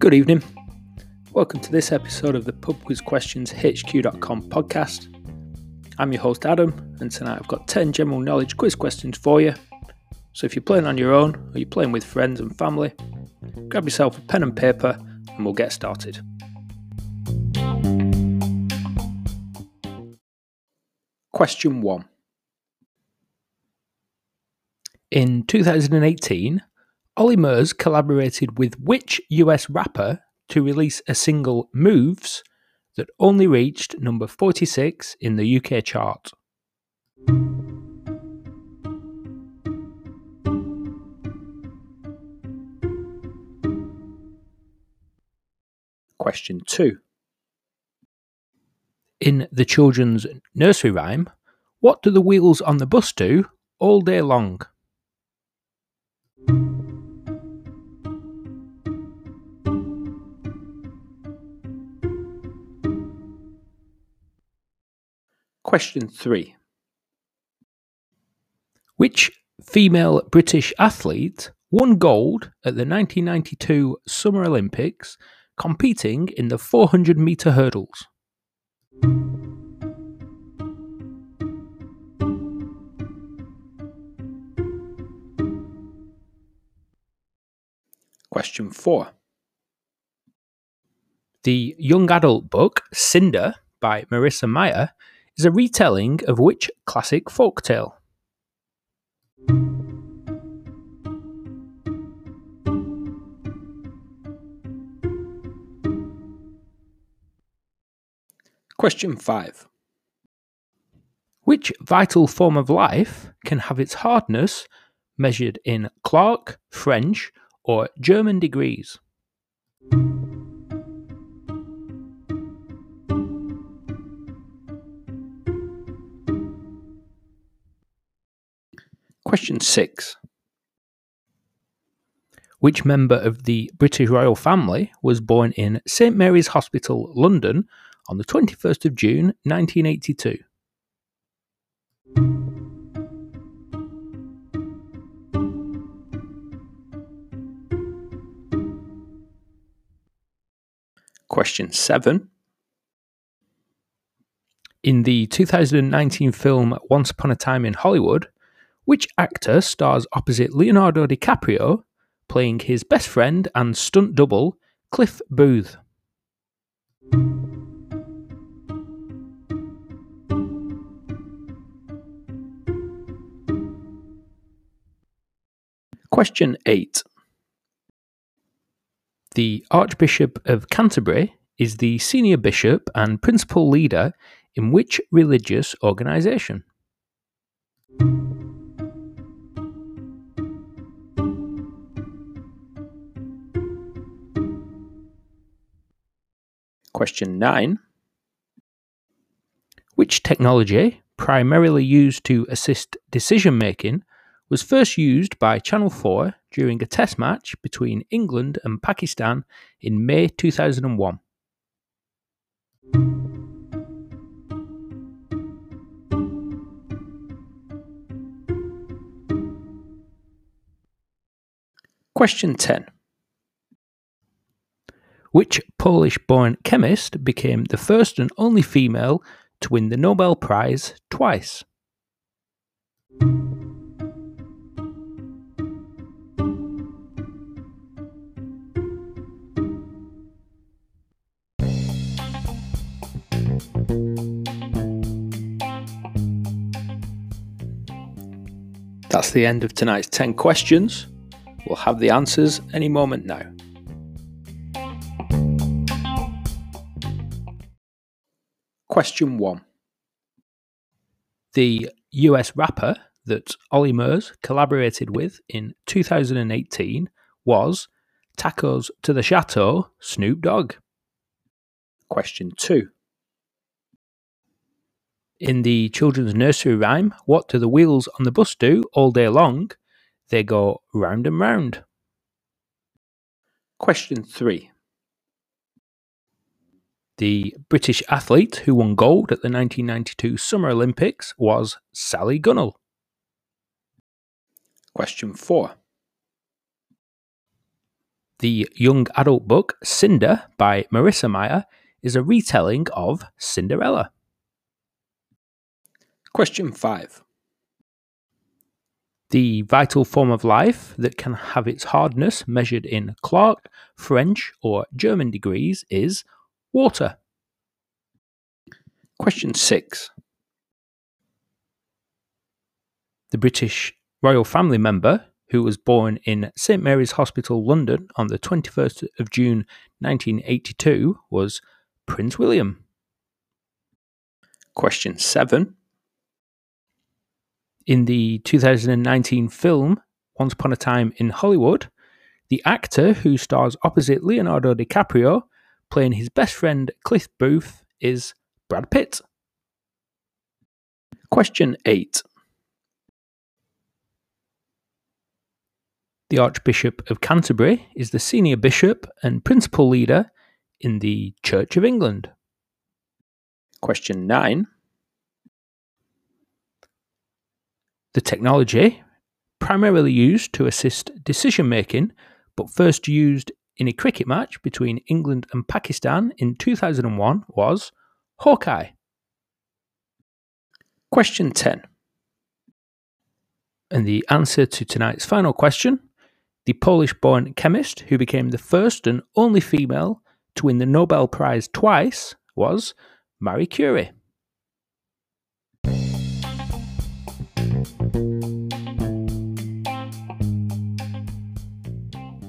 Good evening. Welcome to this episode of the Pub Quiz Questions HQ.com podcast. I'm your host Adam, and tonight I've got 10 general knowledge quiz questions for you. So if you're playing on your own or you're playing with friends and family, grab yourself a pen and paper and we'll get started. Question 1 In 2018, Olly Murs collaborated with which US rapper to release a single Moves that only reached number 46 in the UK chart? Question 2. In the children's nursery rhyme, what do the wheels on the bus do all day long? Question 3. Which female British athlete won gold at the 1992 Summer Olympics competing in the 400 metre hurdles? Question 4. The young adult book Cinder by Marissa Meyer is a retelling of which classic folktale? Question 5. Which vital form of life can have its hardness measured in Clark, French, or German degrees? Question 6. Which member of the British royal family was born in St Mary's Hospital, London, on the 21st of June 1982? Question 7. In the 2019 film Once Upon a Time in Hollywood, which actor stars opposite Leonardo DiCaprio, playing his best friend and stunt double, Cliff Booth? Question 8. The Archbishop of Canterbury is the senior bishop and principal leader in which religious organisation? Question 9. Which technology, primarily used to assist decision making, was first used by Channel 4 during a test match between England and Pakistan in May 2001? Question 10. Which Polish born chemist became the first and only female to win the Nobel Prize twice? That's the end of tonight's 10 questions. We'll have the answers any moment now. Question 1. The US rapper that Olly Murs collaborated with in 2018 was Tacos to the Chateau Snoop Dogg. Question 2. In the children's nursery rhyme, what do the wheels on the bus do all day long? They go round and round. Question 3. The British athlete who won gold at the 1992 Summer Olympics was Sally Gunnell. Question 4. The young adult book Cinder by Marissa Meyer is a retelling of Cinderella. Question 5. The vital form of life that can have its hardness measured in Clark, French, or German degrees is water. Question 6. The British royal family member who was born in St Mary's Hospital, London on the 21st of June 1982 was Prince William. Question 7. In the 2019 film Once Upon a Time in Hollywood, the actor who stars opposite Leonardo DiCaprio, playing his best friend Cliff Booth, is Brad Pitt. Question 8. The Archbishop of Canterbury is the senior bishop and principal leader in the Church of England. Question 9. The technology, primarily used to assist decision making, but first used in a cricket match between England and Pakistan in 2001, was Hawk-Eye. Question 10. And the answer to tonight's final question the Polish born chemist who became the first and only female to win the Nobel Prize twice was Marie Curie.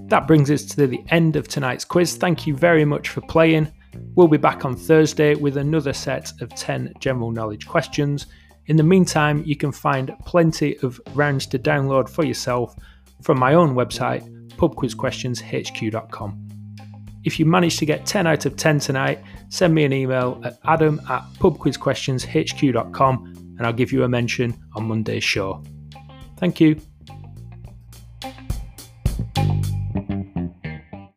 That brings us to the end of tonight's quiz. Thank you very much for playing. We'll be back on Thursday with another set of 10 general knowledge questions. In the meantime, you can find plenty of rounds to download for yourself from my own website, pubquizquestionshq.com. If you manage to get 10 out of 10 tonight, send me an email at adam at pubquizquestionshq.com and I'll give you a mention on Monday's show. Thank you.